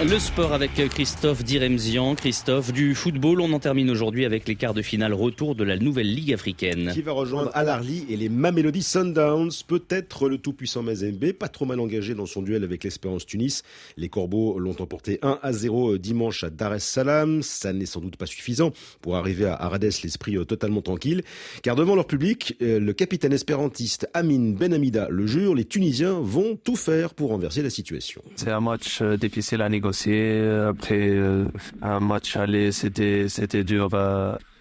Le sport avec Christophe Diremzian. Christophe, du football, on en termine aujourd'hui avec les quarts de finale retour de la nouvelle Ligue africaine. Qui va rejoindre Al et les Mamelody Sundowns, peut-être le tout-puissant Mazembe, pas trop mal engagé dans son duel avec l'Espérance Tunis. Les Corbeaux l'ont emporté 1 à 0 dimanche à Dar es Salaam. Ça n'est sans doute pas suffisant pour arriver à Arades l'esprit euh, totalement tranquille, car devant leur public, euh, le capitaine espérantiste Amin Ben Amida le jure, les Tunisiens vont tout faire pour renverser la situation. C'est un match euh, difficile à négocier après euh, un match aller, c'était c'était dur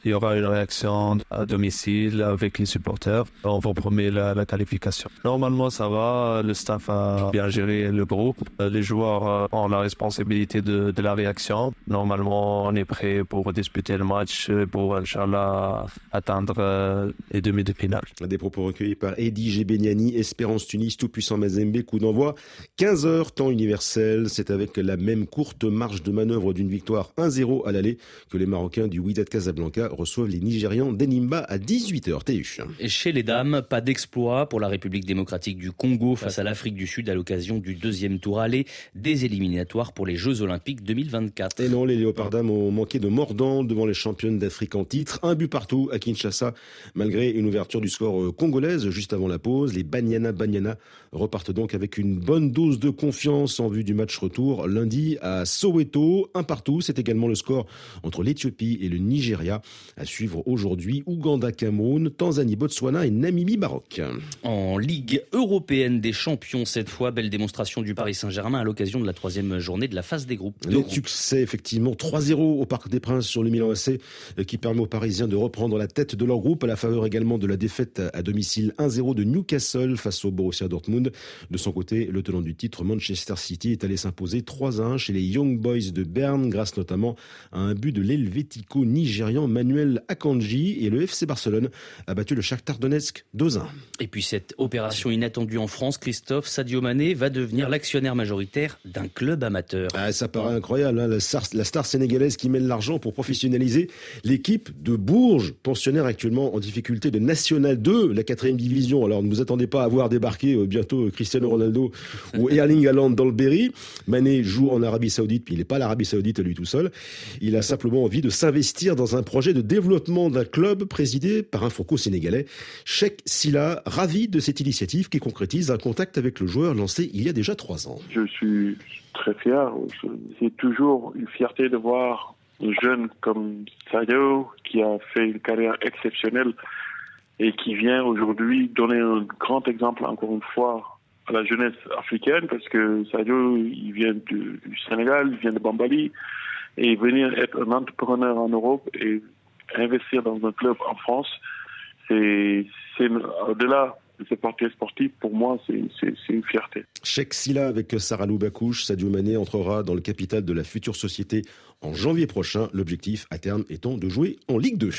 il y aura une réaction à domicile avec les supporters. On vous promet la, la, qualification. Normalement, ça va. Le staff a bien géré le groupe. Les joueurs euh, ont la responsabilité de, de la réaction. Normalement, on est prêt pour disputer le match pour, Inch'Allah, atteindre euh, les demi de finale. Des propos recueillis par Eddie Gebeniani, Espérance Tunis, tout-puissant Mazembe, coup d'envoi. 15 heures, temps universel. C'est avec la même courte marge de manœuvre d'une victoire 1-0 à l'aller que les Marocains du Wydad Casablanca reçoivent les Nigérians d'Enimba à 18h. TU. Et chez les dames, pas d'exploit pour la République démocratique du Congo face à l'Afrique du Sud à l'occasion du deuxième tour aller des éliminatoires pour les Jeux Olympiques 2024. Et non, les Léopards dames ont manqué de mordant devant les championnes d'Afrique en titre. Un but partout à Kinshasa, malgré une ouverture du score euh, congolaise juste avant la pause. Les Banyana Banyana repartent donc avec une bonne dose de confiance en vue du match retour lundi à Soweto. Un partout, c'est également le score entre l'Éthiopie et le Nigeria. À suivre aujourd'hui Ouganda, Cameroun, Tanzanie, Botswana et Namibie, Maroc. En Ligue européenne des champions, cette fois, belle démonstration du Paris Saint-Germain à l'occasion de la troisième journée de la phase des groupes. Le succès, effectivement, 3-0 au Parc des Princes sur le Milan AC, euh, qui permet aux Parisiens de reprendre la tête de leur groupe à la faveur également de la défaite à domicile 1-0 de Newcastle face au Borussia Dortmund. De son côté, le tenant du titre, Manchester City, est allé s'imposer 3-1 chez les Young Boys de Berne grâce notamment à un but de l'Helvético nigérian Manuel Akanji et le FC Barcelone a battu le Shakhtar Donetsk 2-1. Et puis cette opération inattendue en France, Christophe Sadio Mané va devenir l'actionnaire majoritaire d'un club amateur. Ah, ça paraît incroyable, hein, la, star, sénégalaise qui mêle l'argent pour professionnaliser l'équipe de Bourges, pensionnaire actuellement en difficulté de National 2, la quatrième division. Alors ne vous attendez pas à voir débarquer euh, bientôt euh, Cristiano Ronaldo ou Erling Haaland dans le Berry. Mané joue en Arabie Saoudite, puis il n'est pas l'Arabie Saoudite lui tout seul. Il a simplement envie de s'investir dans un projet de développement d'un club présidé par un franco-sénégalais, Sheikh Silla, ravi de cette initiative qui concrétise un contact avec le joueur lancé il y a déjà trois ans. Je suis très fier. C'est toujours une fierté de voir un jeune comme Sadio qui a fait une carrière exceptionnelle et qui vient aujourd'hui donner un grand exemple encore une fois à la jeunesse africaine parce que Sadio il vient du, Sénégal, il vient de Bambali et venir être un entrepreneur en Europe et investir dans un club en France, c'est au-delà de ce portier sportif, pour moi, c'est une fierté. Cheikh Silla avec Sarah Loubakouche, Sadio Mané entrera dans le capital de la future société en janvier prochain. L'objectif à terme étant de jouer en Ligue 2.